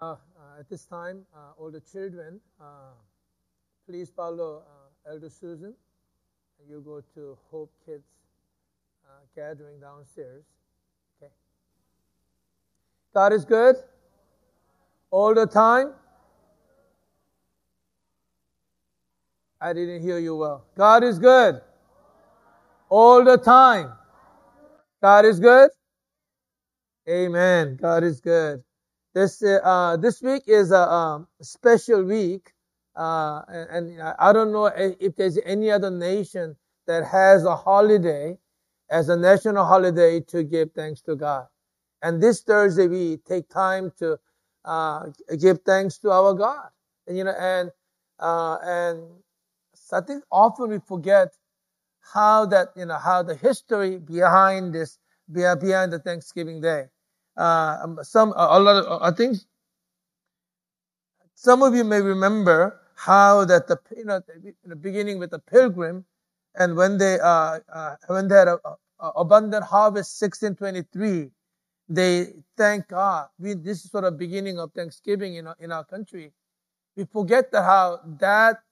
Uh, uh, at this time, uh, all the children, uh, please follow Elder Susan. You go to Hope Kids gathering downstairs. Okay. God is good all the time. I didn't hear you well. God is good all the time. God is good. Amen. God is good. This uh, this week is a um, special week, uh, and, and, I don't know if there's any other nation that has a holiday as a national holiday to give thanks to God. And this Thursday we take time to uh, give thanks to our God. And, you know, and uh, and I think often we forget how that you know how the history behind this behind the Thanksgiving Day. Uh, um, some a lot of I think some of you may remember how that the you know the beginning with the pilgrim, and when they uh, uh when they had a, a abundant harvest, 1623, they thank God. We this is sort of beginning of Thanksgiving in our, in our country. We forget that how that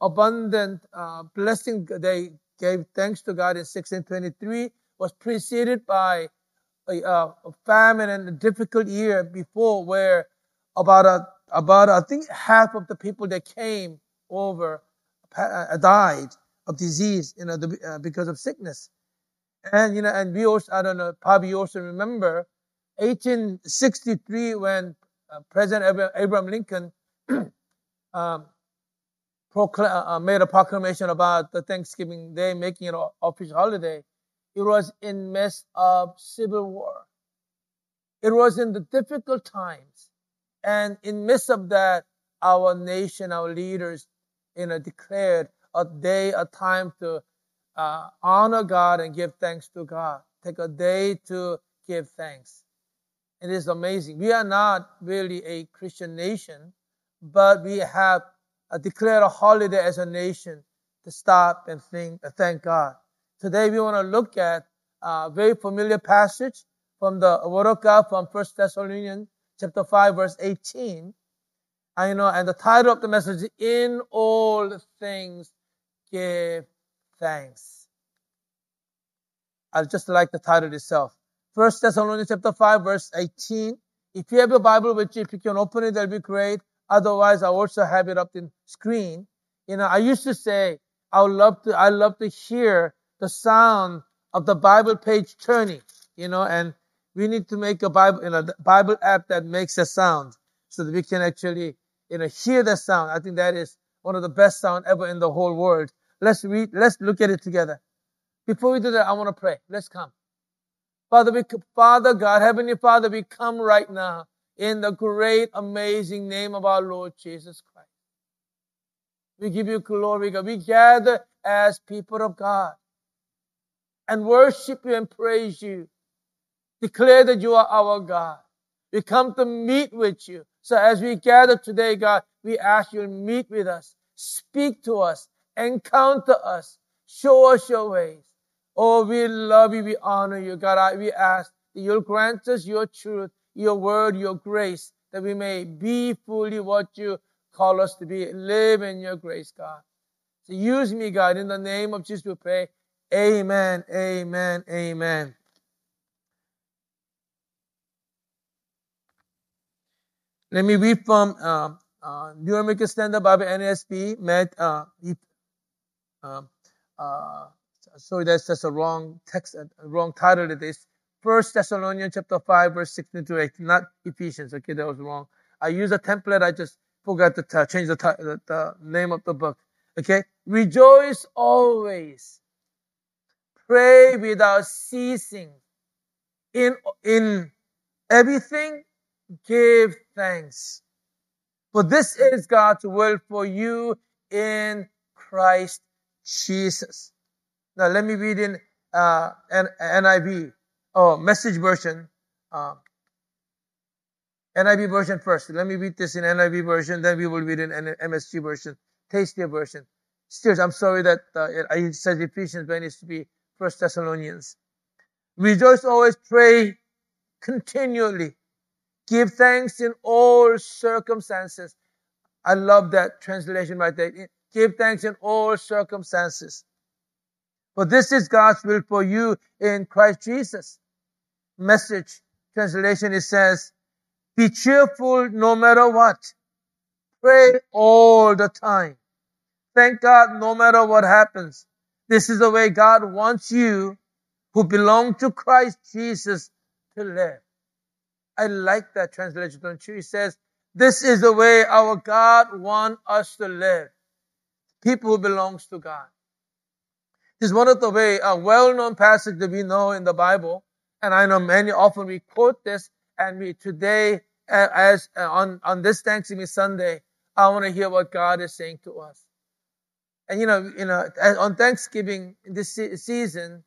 abundant uh, blessing they gave thanks to God in 1623 was preceded by a, a famine and a difficult year before where about a, about I think half of the people that came over uh, died of disease, you know, the, uh, because of sickness. And, you know, and we also, I don't know, probably also remember 1863 when uh, President Abraham Lincoln um, procl- uh, made a proclamation about the Thanksgiving Day, making it an official holiday. It was in midst of civil war. It was in the difficult times. And in midst of that, our nation, our leaders, you know, declared a day, a time to uh, honor God and give thanks to God. Take a day to give thanks. It is amazing. We are not really a Christian nation, but we have uh, declared a holiday as a nation to stop and think, thank God. Today we want to look at a very familiar passage from the Word of God from 1 Thessalonians chapter 5 verse 18. I know, and the title of the message In All Things Give Thanks. I just like the title itself. 1 Thessalonians chapter 5 verse 18. If you have a Bible with you, if you can open it, that'll be great. Otherwise, I also have it up in screen. You know, I used to say, I would love to, I love to hear the sound of the Bible page turning, you know, and we need to make a Bible, you know, Bible app that makes a sound so that we can actually, you know, hear the sound. I think that is one of the best sound ever in the whole world. Let's read, let's look at it together. Before we do that, I want to pray. Let's come. Father, we, Father God, Heavenly Father, we come right now in the great, amazing name of our Lord Jesus Christ. We give you glory, God. We gather as people of God and worship you and praise you. Declare that you are our God. We come to meet with you. So as we gather today, God, we ask you to meet with us, speak to us, encounter us, show us your ways. Oh, we love you, we honor you, God. We ask that you'll grant us your truth, your word, your grace, that we may be fully what you call us to be. Live in your grace, God. So use me, God, in the name of Jesus we pray. Amen, amen, amen. Let me read from uh, uh, New American Standard Bible NASB. Met, uh, uh, uh, sorry, that's just a wrong text, a wrong title to this. First Thessalonians chapter 5, verse 16 to 18, not Ephesians. Okay, that was wrong. I used a template. I just forgot to t- change the, t- the name of the book. Okay, rejoice always pray without ceasing. In, in everything, give thanks. For this is God's will for you in Christ Jesus. Now let me read in uh, NIV, oh, message version. Uh, NIV version first. Let me read this in NIV version, then we will read in MSG version, tastier version. Still, I'm sorry that uh, I said Ephesians when it needs to be First Thessalonians. Rejoice always, pray continually. Give thanks in all circumstances. I love that translation right there. Give thanks in all circumstances. For this is God's will for you in Christ Jesus. Message translation, it says, be cheerful no matter what. Pray all the time. Thank God no matter what happens. This is the way God wants you who belong to Christ Jesus to live. I like that translation, don't you? He says, this is the way our God wants us to live. People who belongs to God. This is one of the way, a well-known passage that we know in the Bible. And I know many often we quote this and we today, as uh, on, on this Thanksgiving Sunday, I want to hear what God is saying to us. And you know, you know, on Thanksgiving this season,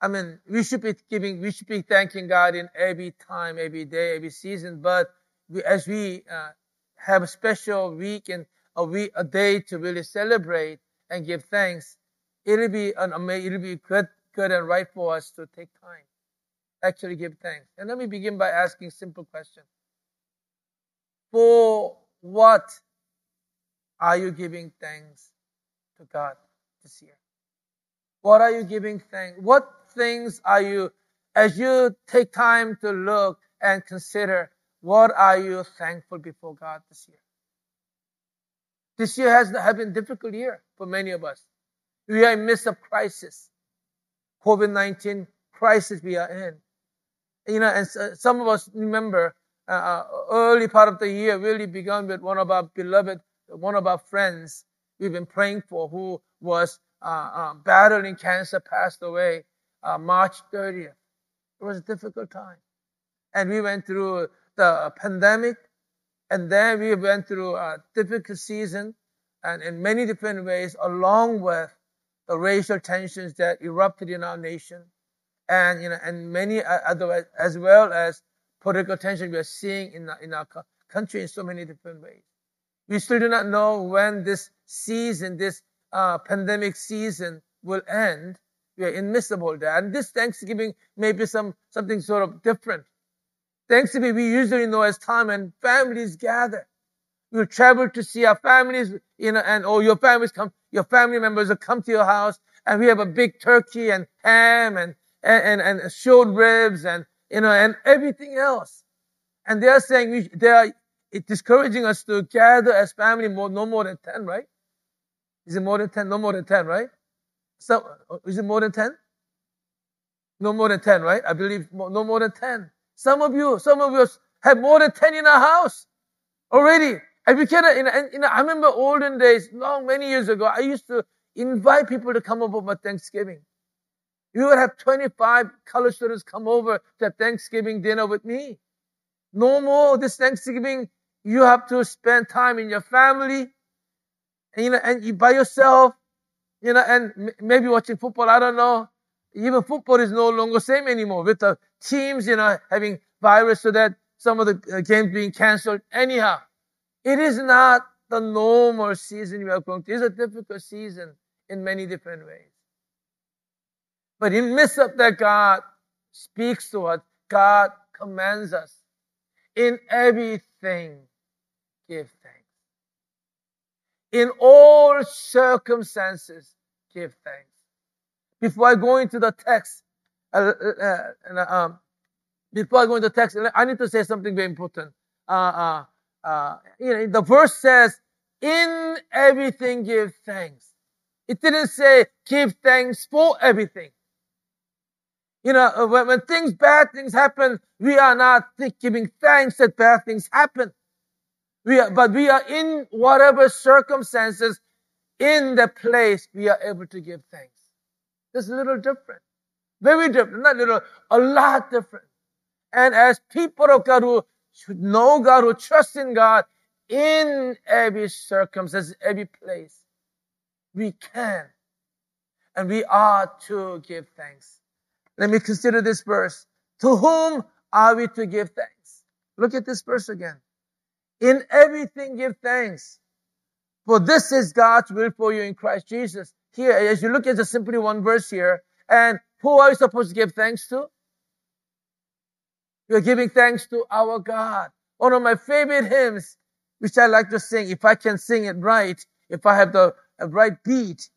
I mean, we should be giving, we should be thanking God in every time, every day, every season. But we, as we uh, have a special week and a week, a day to really celebrate and give thanks, it'll be an amazing, it'll be good, good and right for us to take time, actually give thanks. And let me begin by asking simple question: For what are you giving thanks to God this year? What are you giving thanks? What things are you, as you take time to look and consider, what are you thankful before God this year? This year has, has been a difficult year for many of us. We are in midst of crisis. COVID-19 crisis we are in. You know, and some of us remember uh, uh, early part of the year really began with one of our beloved, one of our friends we've been praying for who was uh, uh, battling cancer, passed away uh, March 30th. It was a difficult time. And we went through the pandemic, and then we went through a difficult season, and in many different ways, along with the racial tensions that erupted in our nation, and you know, and many other, as well as political tension we are seeing in, in our country in so many different ways. We still do not know when this season, this uh, pandemic season will end. We are in that. And this Thanksgiving may be some, something sort of different. Thanksgiving we usually know as time and families gather. We travel to see our families, you know, and or your families come, your family members will come to your house and we have a big turkey and ham and, and, and, and short ribs and, you know, and everything else. And they are saying we, they are discouraging us to gather as family more, no more than 10, right? Is it more than 10? No more than 10, right? So, uh, is it more than 10? No more than 10, right? I believe no more than 10. Some of you, some of you have more than 10 in our house already. And we cannot, you know, you I remember olden days, long, many years ago, I used to invite people to come over for Thanksgiving. We would have 25 college students come over to Thanksgiving dinner with me. No more this Thanksgiving. You have to spend time in your family, and, you know, and you by yourself you know, and maybe watching football, I don't know. Even football is no longer the same anymore with the teams, you know, having virus so that some of the uh, games being canceled. Anyhow, it is not the normal season we are going through. It's a difficult season in many different ways. But in midst of that, God speaks to us. God commands us. In everything, give thanks. In all circumstances, give thanks. Before I go into the text, uh, uh, uh, um, before I go into the text, I need to say something very important. Uh, uh, uh, you know, the verse says, "In everything give thanks." It didn't say give thanks for everything. You know, when, when things, bad things happen, we are not giving thanks that bad things happen. We are, but we are in whatever circumstances, in the place we are able to give thanks. It's a little different. Very different. Not little, a lot different. And as people of God who should know God, who trust in God, in every circumstance, every place, we can and we are to give thanks. Let me consider this verse. To whom are we to give thanks? Look at this verse again. In everything give thanks. For this is God's will for you in Christ Jesus. Here, as you look at just simply one verse here, and who are you supposed to give thanks to? Are giving thanks to our God. One of my favorite hymns, which I like to sing, if I can sing it right, if I have the right beat,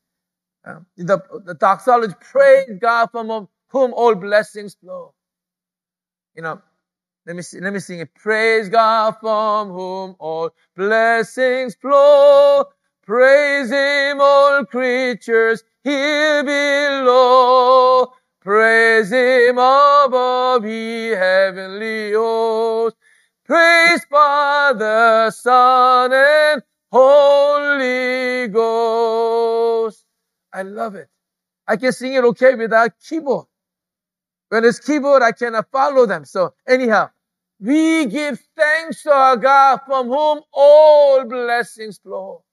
uh, the, the doxology, praise God from whom all blessings flow. You know, let me let me sing it. Praise God from whom all blessings flow. Praise Him, all creatures here below. Praise Him above, ye heavenly hosts. Praise Father, Son, and Holy Ghost. I love it. I can sing it okay without keyboard. When it's keyboard, I cannot follow them. So anyhow, we give thanks to our God from whom all blessings flow.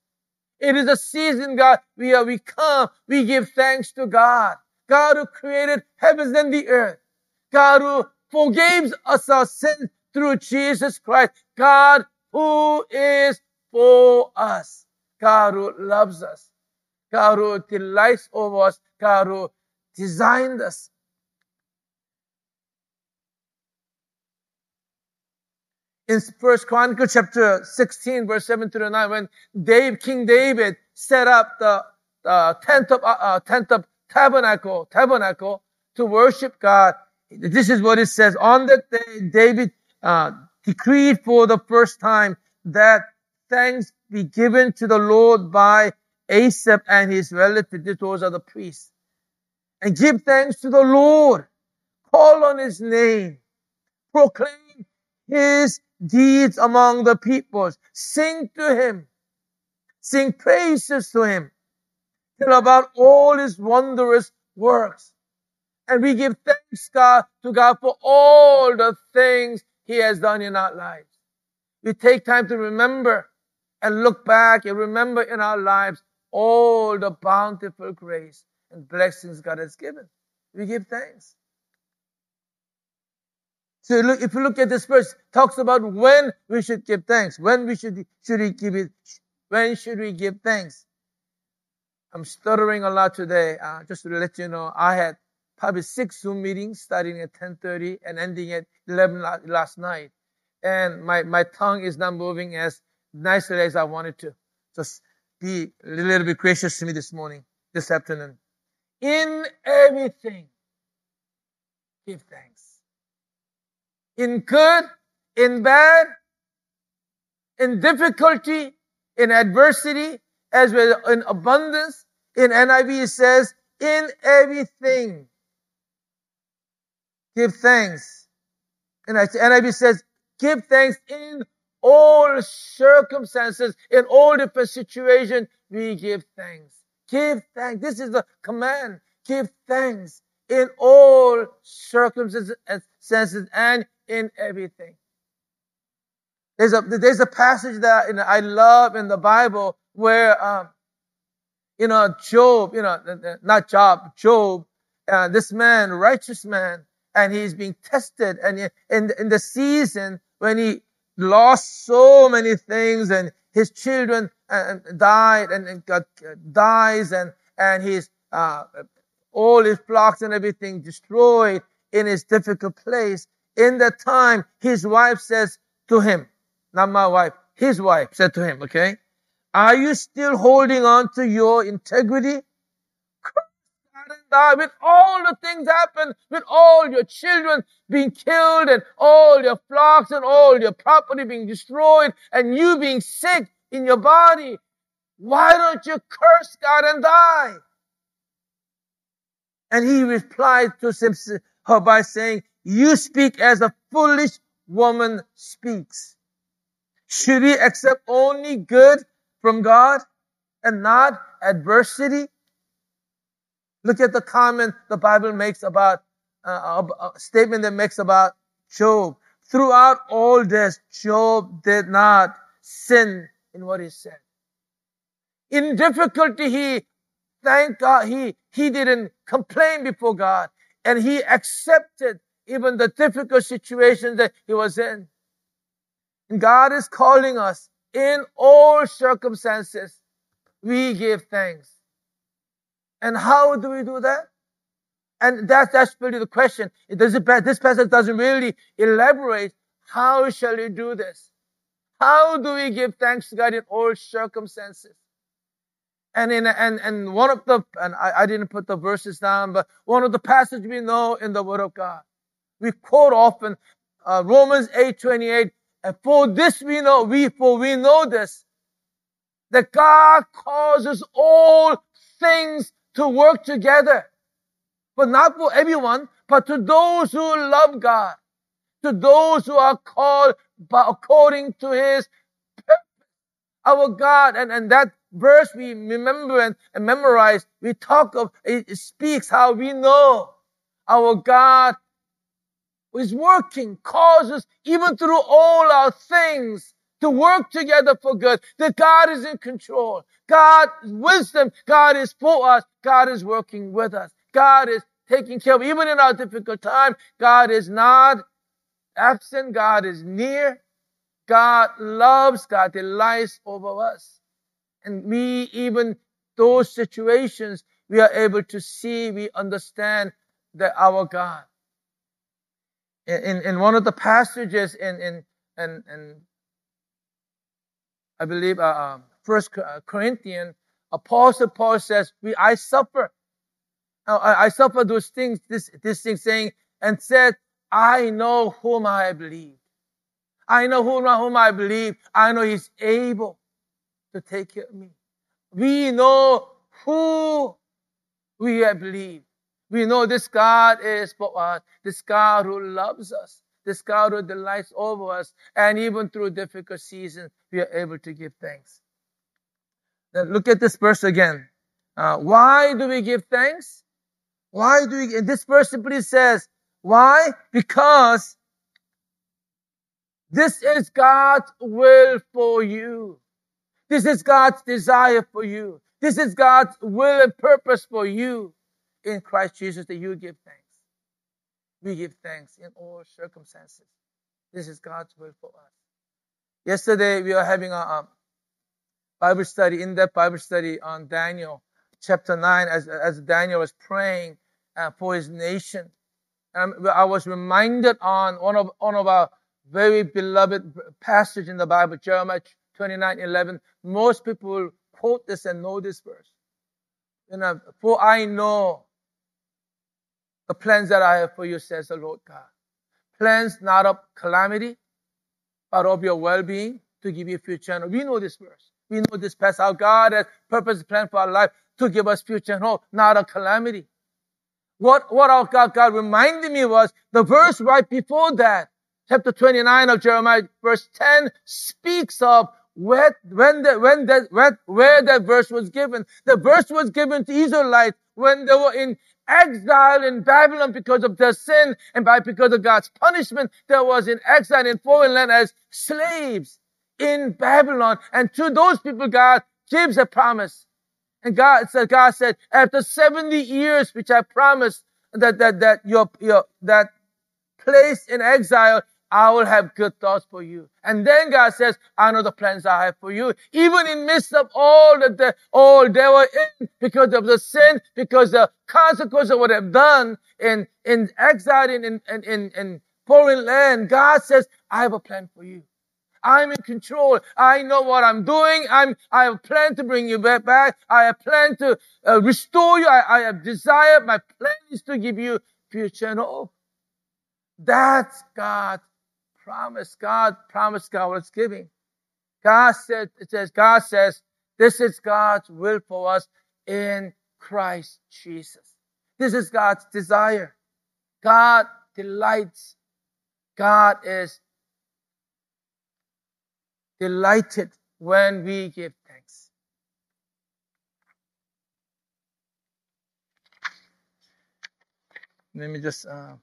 It is a season, God, we are, we come, we give thanks to God. God who created heavens and the earth. God who forgave us our sins through Jesus Christ. God who is for us. God who loves us. God who delights over us. God who designed us. In First Chronicles chapter 16, verse 7 to 9, when Dave, King David set up the uh, tent of uh, tent of tabernacle, tabernacle to worship God. This is what it says. On that day, David uh, decreed for the first time that thanks be given to the Lord by Asaph and his relatives. Those are the priests. And give thanks to the Lord. Call on his name. Proclaim his deeds among the peoples. Sing to him. Sing praises to him. Tell about all his wondrous works. And we give thanks God to God for all the things he has done in our lives. We take time to remember and look back and remember in our lives all the bountiful grace and blessings God has given. We give thanks. So look, if you look at this verse, talks about when we should give thanks. When we should, should we give it, when should we give thanks? I'm stuttering a lot today. Uh, just to let you know, I had probably six Zoom meetings starting at 10.30 and ending at 11 last night. And my, my tongue is not moving as nicely as I wanted to. Just be a little bit gracious to me this morning, this afternoon. In everything, give thanks in good, in bad, in difficulty, in adversity, as well in abundance. In NIV it says, in everything, give thanks. And NIV says, give thanks in all circumstances, in all different situations, we give thanks. Give thanks. This is the command. Give thanks in all circumstances and in everything. There's a, there's a passage that you know, I love in the Bible where, um, you know, Job, you know, not Job, Job, uh, this man, righteous man, and he's being tested. And in, in the season when he lost so many things and his children uh, died and got, dies and, and his, uh, all his flocks and everything destroyed in his difficult place. In that time, his wife says to him, not my wife, his wife said to him, okay, are you still holding on to your integrity? with all the things happen, with all your children being killed and all your flocks and all your property being destroyed and you being sick in your body. Why don't you curse God and die? And he replied to her by saying, you speak as a foolish woman speaks. Should we accept only good from God and not adversity? Look at the comment the Bible makes about uh, a statement that makes about Job. Throughout all this, Job did not sin in what he said. In difficulty, he thank God he he didn't complain before God, and he accepted even the difficult situation that he was in. And God is calling us in all circumstances. We give thanks. And how do we do that? And that's, that's really the question. It doesn't, this passage doesn't really elaborate how shall we do this? How do we give thanks to God in all circumstances? And in and and one of the and I, I didn't put the verses down, but one of the passages we know in the Word of God, we quote often uh, Romans eight twenty eight. And for this we know, we for we know this, that God causes all things to work together, but not for everyone, but to those who love God, to those who are called by, according to His purpose. Our God, and, and that verse we remember and, and memorize, we talk of, it speaks how we know our God is working, causes even through all our things to work together for good. That God is in control. God's wisdom. God is for us. God is working with us. God is taking care of, even in our difficult time, God is not absent. God is near. God loves. God delights over us. And we, even those situations, we are able to see, we understand that our God. In, in one of the passages in, in, in, in I believe, uh, uh First uh, Corinthians, Apostle Paul says, "We I suffer, I, I suffer those things, this this thing, saying, and said, I know whom I believe. I know whom, whom I believe. I know He's able to take care of me. We know who we have believed. We know this God is for us, this God who loves us, this God who delights over us, and even through difficult seasons, we are able to give thanks. Then look at this verse again. Uh, why do we give thanks? Why do we? And this verse simply says, why? Because this is God's will for you. This is God's desire for you. This is God's will and purpose for you in Christ Jesus that you give thanks. We give thanks in all circumstances. This is God's will for us. Yesterday we are having a Bible study, in-depth Bible study on Daniel chapter 9 as, as Daniel was praying uh, for his nation. And I was reminded on one of, one of our very beloved passage in the Bible, Jeremiah 29, 11. Most people quote this and know this verse. You know, for I know the plans that I have for you, says the Lord God. Plans not of calamity, but of your well-being to give you future. We know this verse. We know this passage. Our God has purpose plan for our life to give us future and hope, not a calamity. What, what our God, God reminded me was the verse right before that, chapter 29 of Jeremiah, verse 10 speaks of where, when the, when that, where, where that verse was given. The verse was given to Israelites when they were in exile in Babylon because of their sin and by because of God's punishment. There was in exile in foreign land as slaves in Babylon. And to those people, God gives a promise. And God said, God said, after 70 years, which I promised that, that, that your, your, that place in exile, I will have good thoughts for you. And then God says, I know the plans I have for you. Even in midst of all that the, all they were in because of the sin, because the consequence of what they've done in, in exile in, in, in, in foreign land, God says, I have a plan for you. I'm in control. I know what I'm doing. I'm, I have planned to bring you back. back. I have planned to uh, restore you. I, I have desire. My plan is to give you future and hope. That's God's promise. God promised God was giving. God said, it says, God says, this is God's will for us in Christ Jesus. This is God's desire. God delights. God is delighted when we give thanks. Let me just. Uh,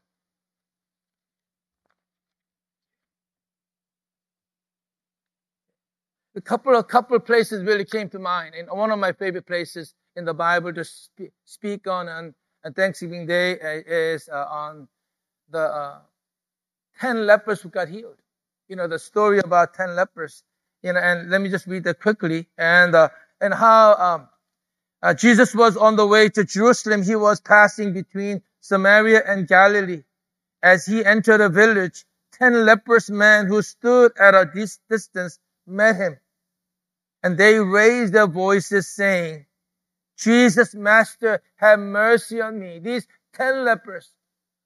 a couple of couple of places really came to mind, and one of my favorite places in the Bible to spe- speak on on, Thanksgiving Day uh, is uh, on the uh, ten lepers who got healed you know, the story about 10 lepers. You know, and let me just read that quickly. And, uh, and how, um, uh, Jesus was on the way to Jerusalem. He was passing between Samaria and Galilee. As he entered a village, ten leprous men who stood at a distance met him. And they raised their voices saying, Jesus, Master, have mercy on me. These ten lepers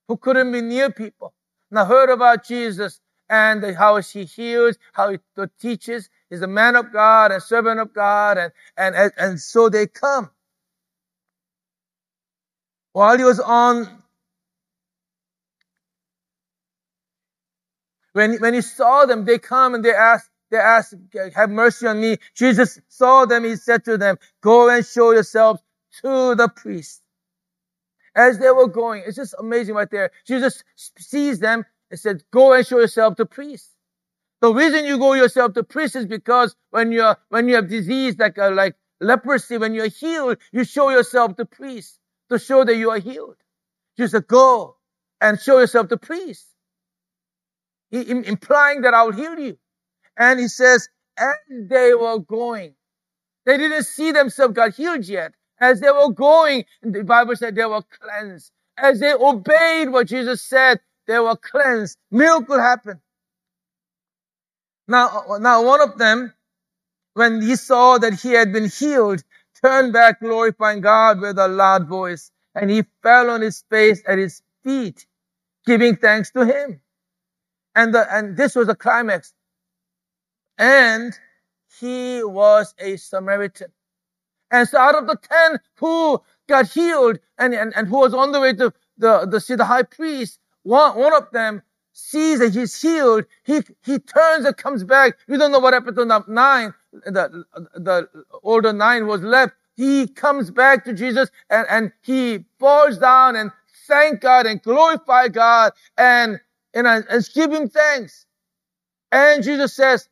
who couldn't be near people now heard about Jesus and how he heals, how he teaches. He's a man of God, a servant of God, and, and, and, and so they come. While he was on, when, when he saw them, they come and they ask, they asked, have mercy on me. Jesus saw them. He said to them, go and show yourselves to the priest. As they were going, it's just amazing right there. Jesus sees them and said, go and show yourself to priest. The reason you go yourself to priest is because when you're, when you have disease like, uh, like leprosy, when you're healed, you show yourself to priest to show that you are healed. Jesus said, go and show yourself to priest. He, implying that I will heal you. And he says, as they were going, they didn't see themselves got healed yet. As they were going, the Bible said they were cleansed. As they obeyed what Jesus said, they were cleansed. Miracle happened. Now, now one of them, when he saw that he had been healed, turned back glorifying God with a loud voice, and he fell on his face at his feet, giving thanks to him. And the, and this was the climax. And he was a Samaritan. And so out of the ten who got healed and, and, and who was on the way to the, the see the high priest, one, one of them sees that he's healed. He, he turns and comes back. We don't know what happened to the nine. The, the older nine was left. He comes back to Jesus and, and he falls down and thank God and glorify God and, and, and give him thanks. And Jesus says,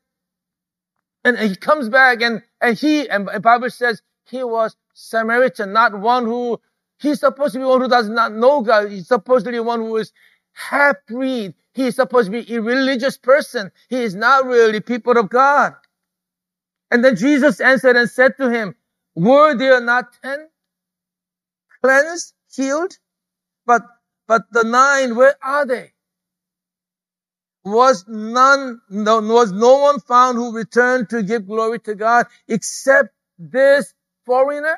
and he comes back and, and he, and Bible says he was Samaritan, not one who, he's supposed to be one who does not know God. He's supposed to be one who is half-breed. He is supposed to be a religious person. He is not really people of God. And then Jesus answered and said to him, were there not ten cleansed, healed? But, but the nine, where are they? Was none, no, was no one found who returned to give glory to God except this foreigner?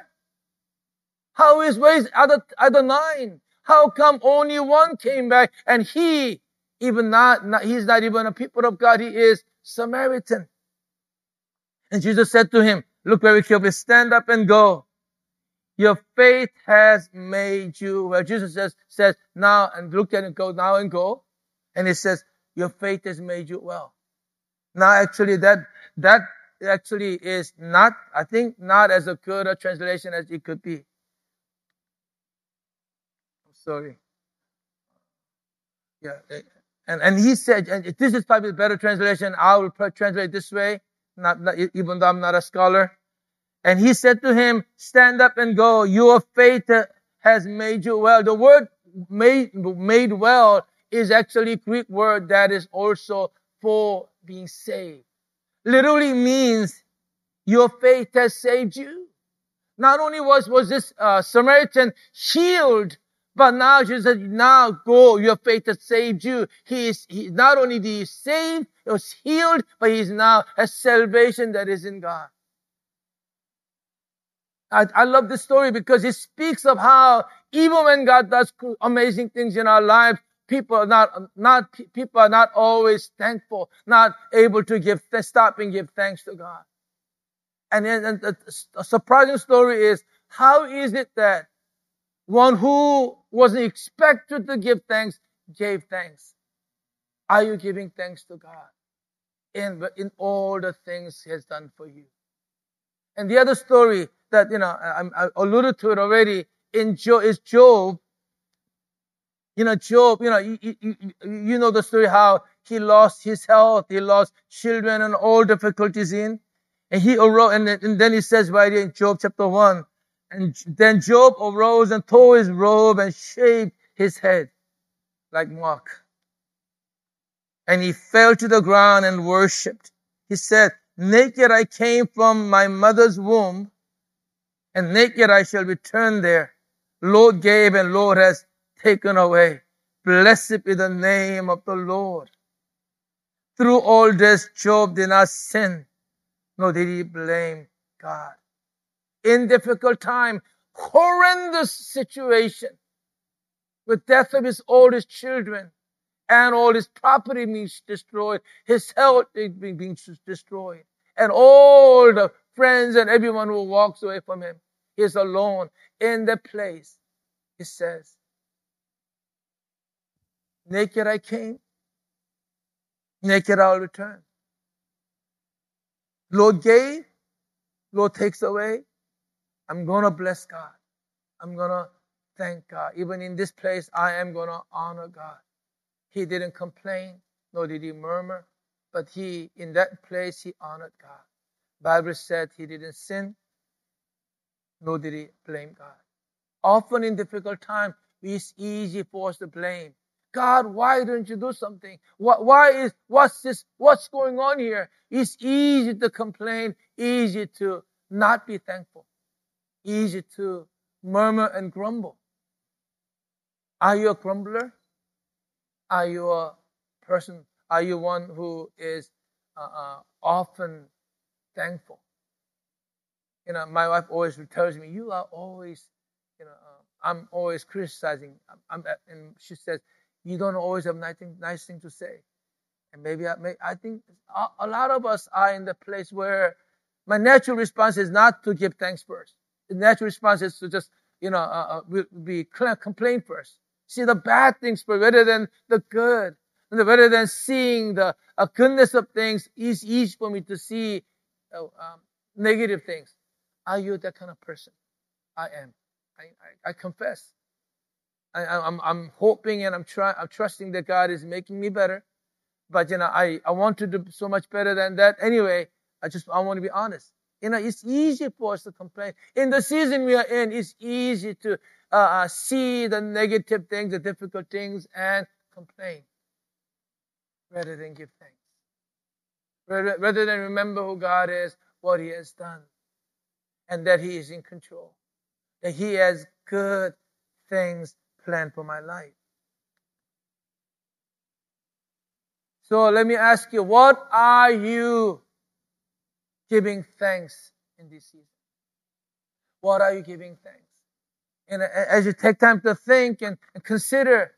How is, where is other, other nine? How come only one came back and he, even not, not, he's not even a people of God, he is Samaritan. And Jesus said to him, look very carefully, stand up and go. Your faith has made you well. Jesus says, says now and look at it, go now and go. And he says, your faith has made you well. Now, actually, that, that actually is not, I think, not as good a translation as it could be. I'm sorry. Yeah. Eh, and, and he said, and this is probably a better translation. I will translate this way, not, not, even though I'm not a scholar. And he said to him, stand up and go. Your faith has made you well. The word made, made well is actually a Greek word that is also for being saved. Literally means your faith has saved you. Not only was, was this uh, Samaritan healed, but now Jesus said, now go, your faith has saved you. He is, he, not only the saved, he was healed, but he is now a salvation that is in God. I, I love this story because it speaks of how even when God does amazing things in our lives, people are not, not, people are not always thankful, not able to give, stop and give thanks to God. And then a surprising story is, how is it that one who wasn't expected to give thanks gave thanks? Are you giving thanks to God in, in all the things He has done for you? And the other story that, you know, I, I alluded to it already in Job, is Job you know, Job, you know, you, you, you know the story how he lost his health, he lost children and all difficulties in. And he arose, and, and then he says right here in Job chapter 1, and then Job arose and tore his robe and shaved his head like mock. And he fell to the ground and worshipped. He said, naked I came from my mother's womb, and naked I shall return there. Lord gave and Lord has taken away. Blessed be the name of the Lord. Through all this, Job did not sin, nor did he blame God. In difficult time, horrendous situation, with death of his oldest children, and all his property being destroyed, his health being destroyed, and all the friends and everyone who walks away from him. He's alone in the place. He says, Naked I came, naked I'll return. Lord gave, Lord takes away. I'm to bless God. I'm to thank God. Even in this place, I am to honor God. He didn't complain, nor did he murmur, but he, in that place, he honored God. Bible said he didn't sin, nor did he blame God. Often in difficult times, it's easy for us to blame. God, why don't you do something? Why is, what's this, what's going on here? It's easy to complain, easy to not be thankful, easy to murmur and grumble. Are you a grumbler? Are you a person? Are you one who is uh, uh, often thankful? You know, my wife always tells me, "You are always, you know, uh, I'm always criticizing." I'm, I'm, and she says, "You don't always have nice thing, nice thing to say." And maybe I, may, I think a, a lot of us are in the place where my natural response is not to give thanks first. The natural response is to just, you know, uh, uh, be complain first see the bad things but rather than the good. And rather than seeing the uh, goodness of things, it's easy for me to see uh, um, negative things. Are you that kind of person? I am. I, I, I confess. I, am I'm, I'm hoping and I'm trying, I'm trusting that God is making me better. But, you know, I, I want to do so much better than that. Anyway, I just, I want to be honest. You know, it's easy for us to complain. In the season we are in, it's easy to uh, uh, see the negative things, the difficult things, and complain rather than give thanks. Rather, rather than remember who God is, what He has done, and that He is in control, that He has good things planned for my life. So let me ask you, what are you giving thanks in this season? What are you giving thanks? And as you take time to think and, and consider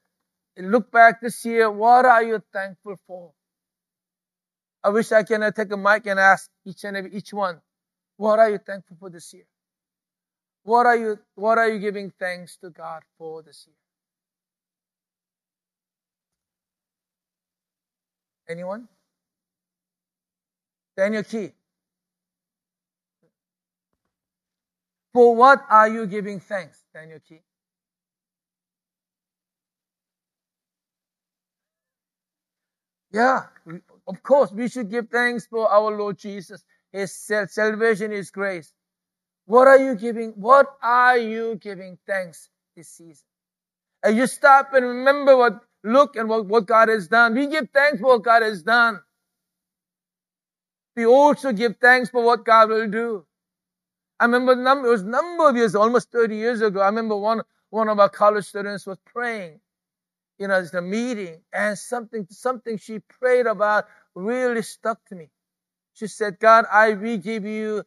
and look back this year, what are you thankful for? I wish I can uh, take a mic and ask each and every each one, what are you thankful for this year? What are you what are you giving thanks to God for this year? Anyone? Daniel Key. For what are you giving thanks, Daniel Key? Yeah, of course, we should give thanks for our Lord Jesus. His salvation is grace. What are you giving? What are you giving thanks this season? And you stop and remember what, look and what, what God has done. We give thanks for what God has done. We also give thanks for what God will do. I remember number, it was a number of years, almost 30 years ago. I remember one, one of our college students was praying, you know, it's a meeting and something, something she prayed about really stuck to me. She said, God, I will give you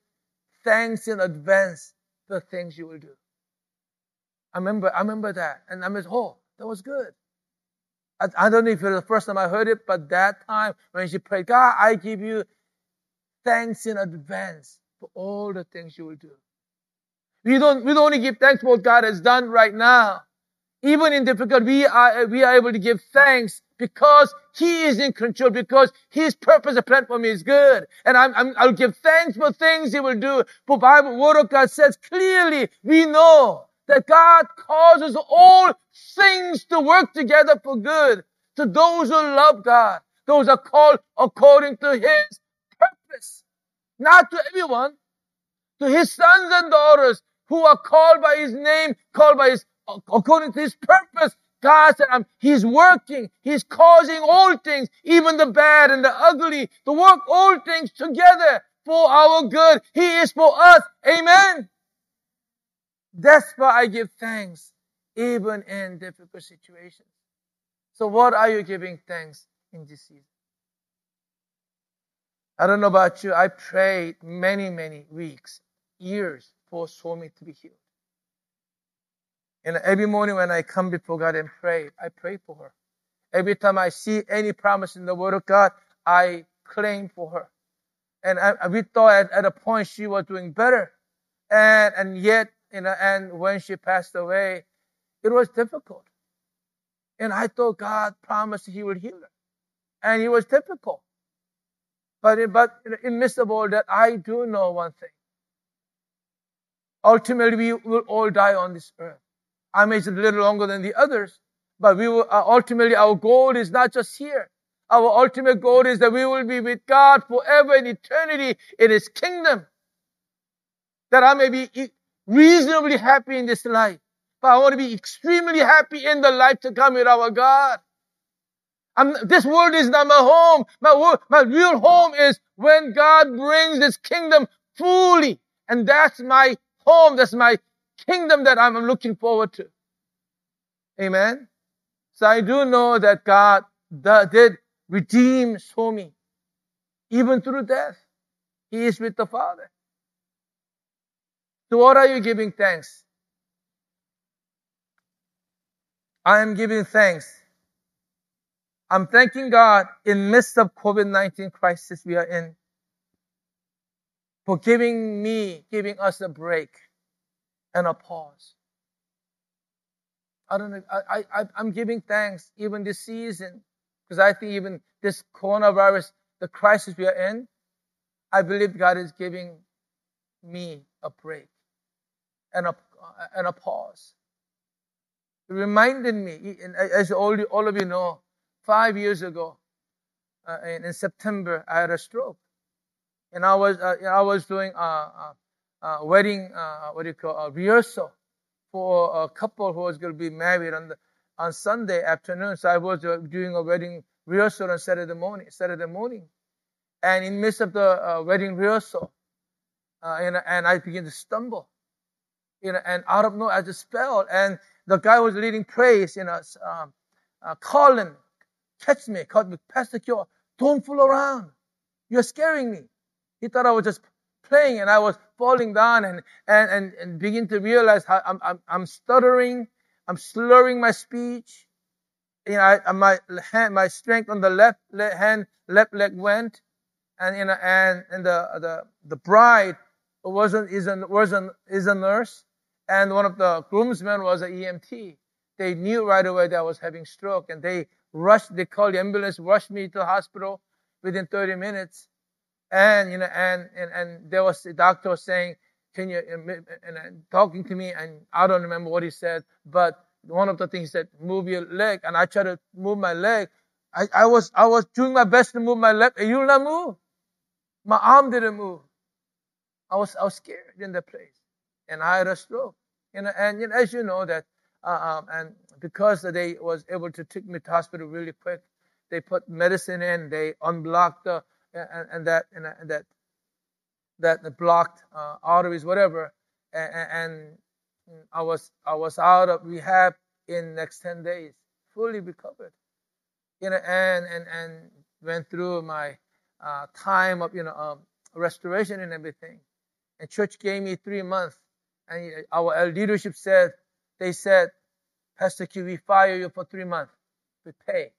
thanks in advance for things you will do. I remember, I remember that. And I was, oh, that was good. I, I don't know if it was the first time I heard it, but that time when she prayed, God, I give you thanks in advance for all the things you will do. We don't, we don't only give thanks for what God has done right now. Even in difficult, we are, we are able to give thanks because He is in control, because His purpose and plan for me is good. And I'm, I'm, I'll give thanks for things He will do. For Bible, Word of God says clearly, we know that God causes all things to work together for good to those who love God. Those are called according to His purpose. Not to everyone, to his sons and daughters who are called by his name, called by his, according to his purpose. God said, um, He's working. He's causing all things, even the bad and the ugly, to work all things together for our good. He is for us. Amen. That's why I give thanks even in difficult situations. So what are you giving thanks in this season? I don't know about you. I prayed many, many weeks, years for Somi to be healed. And every morning when I come before God and pray, I pray for her. Every time I see any promise in the Word of God, I claim for her. And I, we thought at, at a point she was doing better. And, and yet, you know, and when she passed away, it was difficult. And I thought God promised He would heal her. And it was difficult. But, but in midst of all that, I do know one thing. Ultimately, we will all die on this earth. I may a little longer than the others, but we will, uh, ultimately, our goal is not just here. Our ultimate goal is that we will be with God forever in eternity in His kingdom. That I may be reasonably happy in this life, but I want to be extremely happy in the life to come with our God. I'm, this world is not my home. My, world, my real home is when God brings His kingdom fully. And that's my home. That's my kingdom that I'm looking forward to. Amen. So I do know that God did redeem Somi. Even through death. He is with the Father. So what are you giving thanks? I am giving thanks I'm thanking God in midst of COVID-19 crisis we are in for giving me, giving us a break and a pause. I don't know. I, I, I'm giving thanks even this season because I think even this coronavirus, the crisis we are in, I believe God is giving me a break and a, and a pause. It reminded me, as all, all of you know, five years ago, uh, in, in, September, I had a stroke, and I was uh, I was doing a, a wedding uh, what do you call a rehearsal for a couple who was going to be married on the on Sunday afternoon. So I was uh, doing a wedding rehearsal on Saturday morning. Saturday morning, and in midst of the uh, wedding rehearsal, and, and I began to stumble, you know, and out of nowhere I just fell, and the guy was leading praise, you know, um, uh, Colin, catch me, caught me, Pastor Kyo, don't fool around. You're scaring me. He thought I was just playing and I was falling down and, and, and, and begin to realize how I'm, I'm, I'm stuttering. I'm slurring my speech. You know, I, my hand, my strength on the left hand, left leg went. And, you know, and, and the, the, the bride wasn't, is a, wasn't, is a nurse. And one of the groomsmen was an EMT. They knew right away that I was having stroke and they rushed, they called the ambulance, rushed me to the hospital within 30 minutes. And, you know, and, and, and there was the doctor saying, can you, and, and talking to me, and I don't remember what he said, but one of the things said, move your leg. And I tried to move my leg. I, I was, I was doing my best to move my leg. And You will not move. My arm didn't move. I was, I was scared in that place. And I had a stroke. You know, and you know, as you know that, uh, um, and because they was able to take me to hospital really quick, they put medicine in, they unblocked the and, and that and, and that that blocked uh, arteries, whatever, and, and, I was I was out of rehab in next ten days, fully recovered, you know, and and and went through my uh, time of you know um, restoration and everything, and church gave me three months, and our leadership said they said Pastor Q, we fire you for three months. With pay.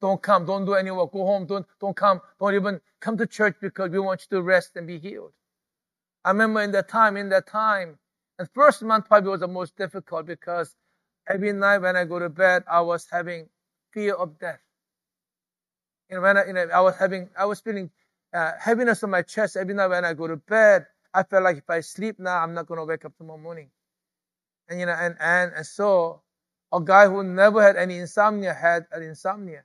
Don't come. Don't do any work. Go home. Don't, don't come. Don't even come to church because we want you to rest and be healed. I remember in that time, in that time, and first month probably was the most difficult because every night when I go to bed, I was having fear of death. You know, when I, you know, I was having, I was feeling uh, heaviness on my chest every night when I go to bed. I felt like if I sleep now, I'm not going to wake up tomorrow morning. And you know, and and and so a guy who never had any insomnia had an insomnia.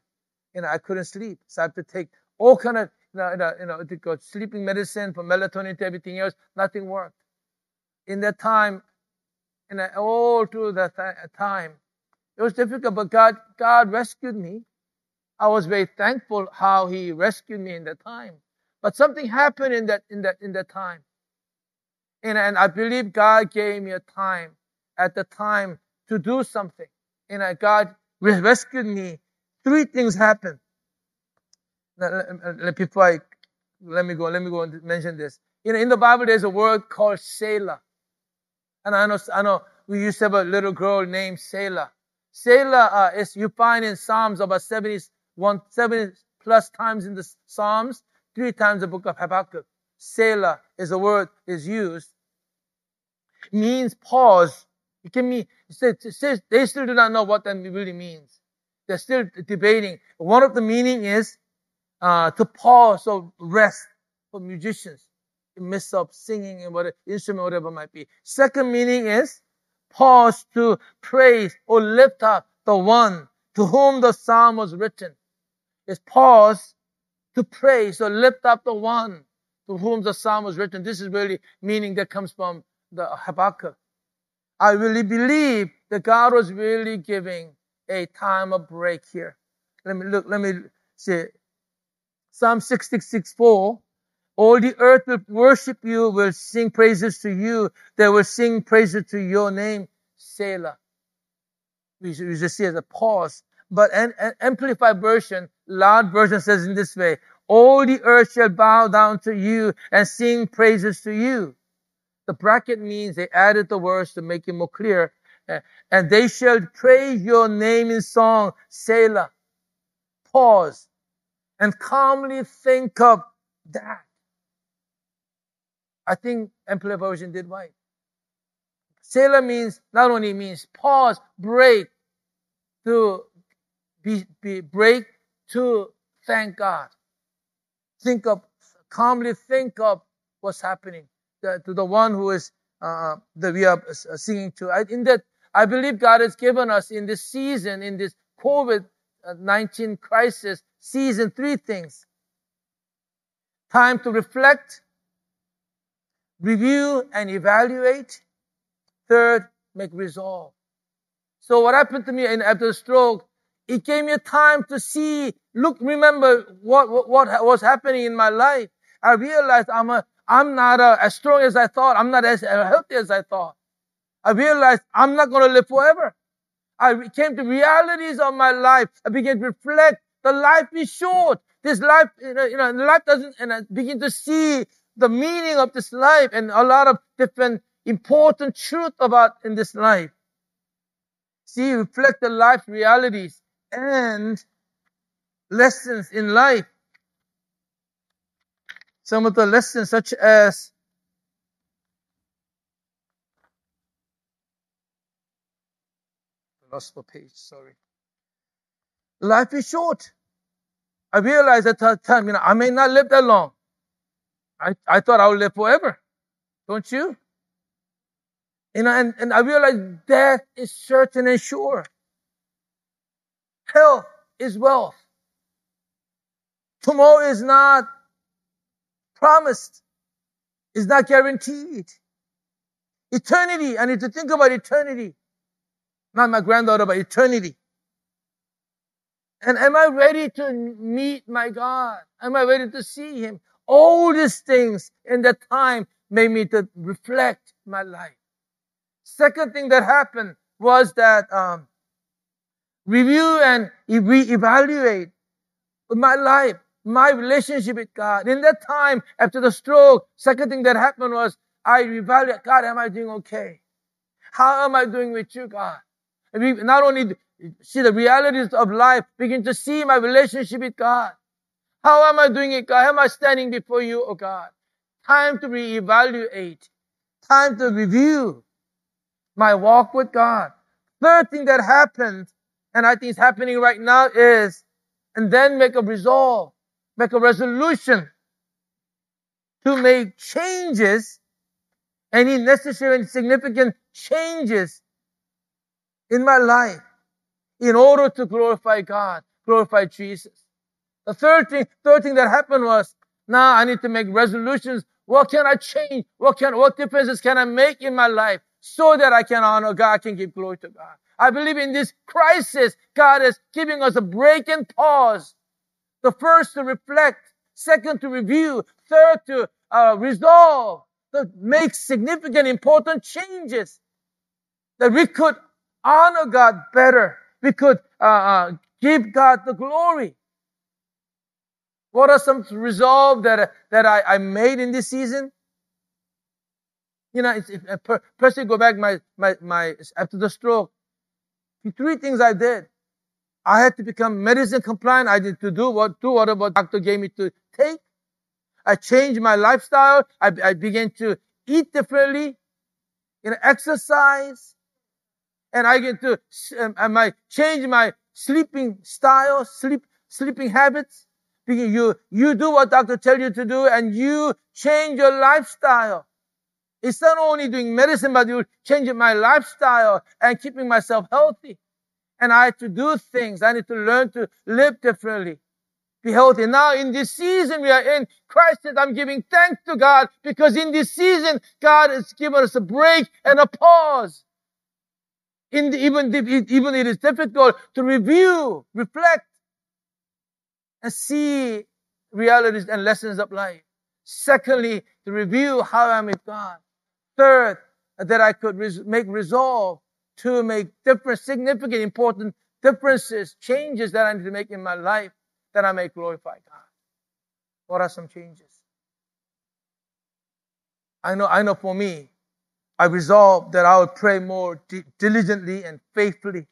You know, I couldn't sleep, so I had to take all kind of you know, you know, to sleeping medicine from melatonin to everything else. Nothing worked. In that time, and you know, all through that th- uh, time, it was difficult, but God, God rescued me. I was very thankful how He rescued me in that time. But something happened in that in that in that time. And, and I believe God gave me a time at the time to do something. And I, God rescued me. Three things happen. Now, before I, let me go, let me go and mention this. You know, in the Bible, there's a word called Selah. And I know, I know we used to have a little girl named Selah. Selah uh, is you find in Psalms about 70, 70 plus times in the Psalms, three times the book of Habakkuk. Selah is a word is used. Means pause. It can mean, they still do not know what that really means. They're still debating. One of the meaning is uh, to pause or rest for musicians. Mess up singing and whatever instrument, whatever might be. Second meaning is pause to praise or lift up the one to whom the psalm was written. It's pause to praise or lift up the one to whom the psalm was written. This is really meaning that comes from the Habakkuk. I really believe that God was really giving a time of break here. Let me look, let me see. Psalm 66, 4. All the earth will worship you, will sing praises to you. They will sing praises to your name, Selah. We, we just see as a pause. But an, an amplified version, loud version says in this way, all the earth shall bow down to you and sing praises to you. The bracket means they added the words to make it more clear. And they shall praise your name in song, Selah. Pause and calmly think of that. I think Amplified Version did right. Selah means, not only means pause, break, to be, be break to thank God. Think of, calmly think of what's happening to the one who is, uh, that we are uh, singing to. In that, I believe God has given us in this season, in this COVID-19 crisis season, three things. Time to reflect, review and evaluate. Third, make resolve. So what happened to me after the stroke, it gave me a time to see, look, remember what, what, what was happening in my life. I realized I'm a, I'm not uh, as strong as I thought. I'm not as healthy as I thought. I realized I'm not going to live forever. I came to realities of my life. I began to reflect. The life is short. This life, you know, you know life doesn't, and I begin to see the meaning of this life and a lot of different important truth about in this life. See, reflect the life realities and lessons in life. Some of the lessons such as the page, sorry. Life is short. I realized at that time, you know, I may not live that long. I, I thought I would live forever. Don't you? You know, and, and I realized death is certain and sure. Health is wealth. Tomorrow is not promised. It's not guaranteed. Eternity. I need to think about eternity. Not my granddaughter, but eternity. And am I ready to meet my God? Am I ready to see Him? All these things in that time made me to reflect my life. Second thing that happened was that um, review and re-evaluate my life, my relationship with God. In that time, after the stroke, second thing that happened was I evaluate, God, am I doing okay? How am I doing with you, God? Not only see the realities of life, begin to see my relationship with God. How am I doing it, God? How am I standing before you, oh God? Time to reevaluate. Time to review my walk with God. Third thing that happened, and I think is happening right now is, and then make a resolve, make a resolution to make changes, any necessary and significant changes in my life in order to glorify God, glorify Jesus. The third thing, third thing that happened was, now I need to make resolutions. What can I change? What can, what differences can I make in my life so that I can honor God, I can give glory to God? I believe in this crisis, God is giving us a break and pause. The first to reflect, second to review, third to uh, resolve, to make significant, important changes that we could honor God better. We could uh, uh, give God the glory. What are some resolve that that I, I made in this season? You know, if per, personally go back my my my after the stroke, three things I did. I had to become medicine compliant. I did to do what do whatever doctor gave me to take. I changed my lifestyle. I, I began to eat differently, you know, exercise, and I get to um, I change my sleeping style, sleep sleeping habits. You you do what doctor tell you to do, and you change your lifestyle. It's not only doing medicine, but you changing my lifestyle and keeping myself healthy. And I had to do things. I need to learn to live differently be healthy. Now in this season we are in, Christ said, I'm giving thanks to God because in this season, God has given us a break and a pause. In the, even, even it is difficult to review, reflect, and see realities and lessons of life. Secondly, to review how I'm with God. Third, that I could res- make resolve to make different, significant, important differences, changes that I need to make in my life that I may glorify God. What are some changes? I know, I know for me, I resolved that I would pray more di- diligently and faithfully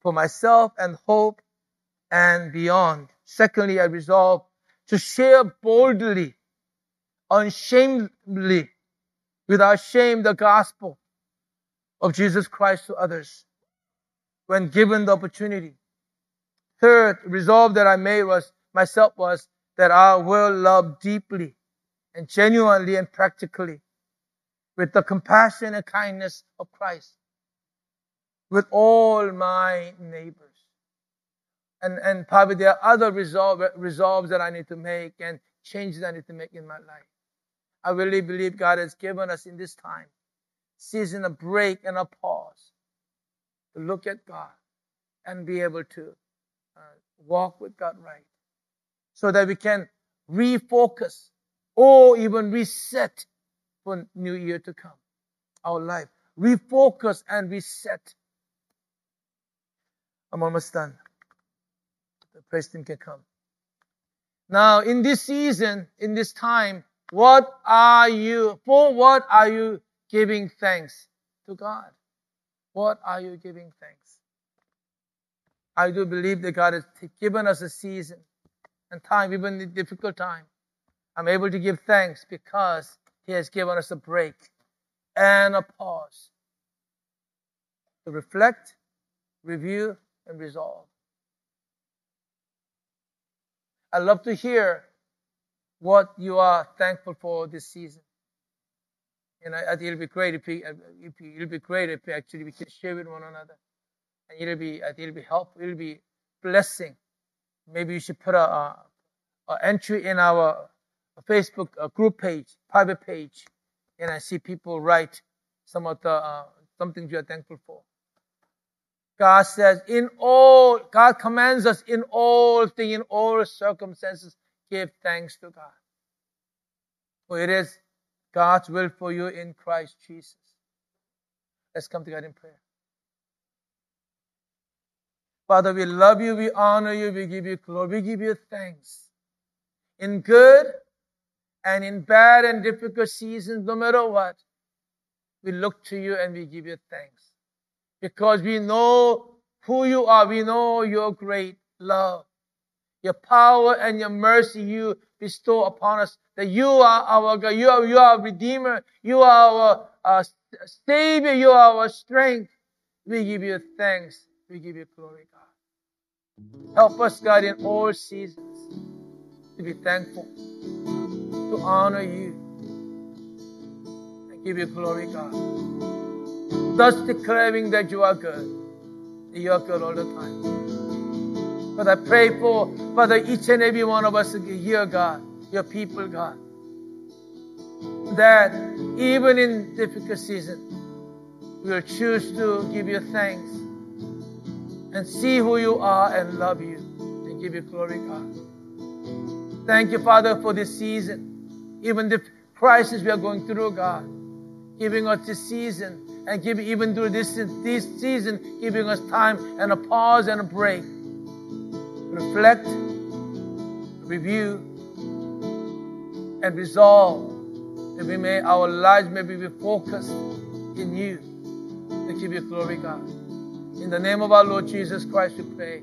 for myself and hope and beyond. Secondly, I resolved to share boldly, unshamedly, without shame, the gospel of Jesus Christ to others when given the opportunity. Third resolve that I made was myself was that I will love deeply and genuinely and practically with the compassion and kindness of Christ with all my neighbors. And, and probably there are other resolve, resolves that I need to make and changes I need to make in my life. I really believe God has given us in this time season a break and a pause to look at God and be able to uh, walk with God right. So that we can refocus or even reset for new year to come. Our life. Refocus and reset. I'm almost done. The president can come. Now, in this season, in this time, what are you, for what are you giving thanks to God? What are you giving thanks? I do believe that God has given us a season and time, even in difficult time. I'm able to give thanks because He has given us a break and a pause to reflect, review, and resolve. i love to hear what you are thankful for this season. And I, it'll be great if, we, we, uh, it'll be great if we actually we can share with one another and it'll be I think it'll be helpful. It'll be blessing. Maybe you should put a, a, a entry in our Facebook a group page, private page, and I see people write some of the uh, things you are thankful for. God says, in all, God commands us in all things, in all circumstances, give thanks to God. For it is God's will for you in Christ Jesus. Let's come to God in prayer. Father, we love you, we honor you, we give you glory, we give you thanks. In good and in bad and difficult seasons, no matter what, we look to you and we give you thanks. Because we know who you are, we know your great love, your power and your mercy you bestow upon us, that you are our God, you are, you are our Redeemer, you are our uh, Savior, you are our strength. We give you thanks, we give you glory, God. Help us, God, in all seasons to be thankful, to honor you, and give you glory, God. Thus declaring that you are good, that you are good all the time. But I pray for, Father, each and every one of us here, God, your people, God, that even in difficult seasons, we will choose to give you thanks and see who you are and love you and give you glory, God. Thank you, Father, for this season. Even the crisis we are going through, God, giving us this season and give even through this, this season, giving us time and a pause and a break. Reflect, review, and resolve that we may, our lives may be focused in you to give you glory, God. In the name of our Lord Jesus Christ, we pray.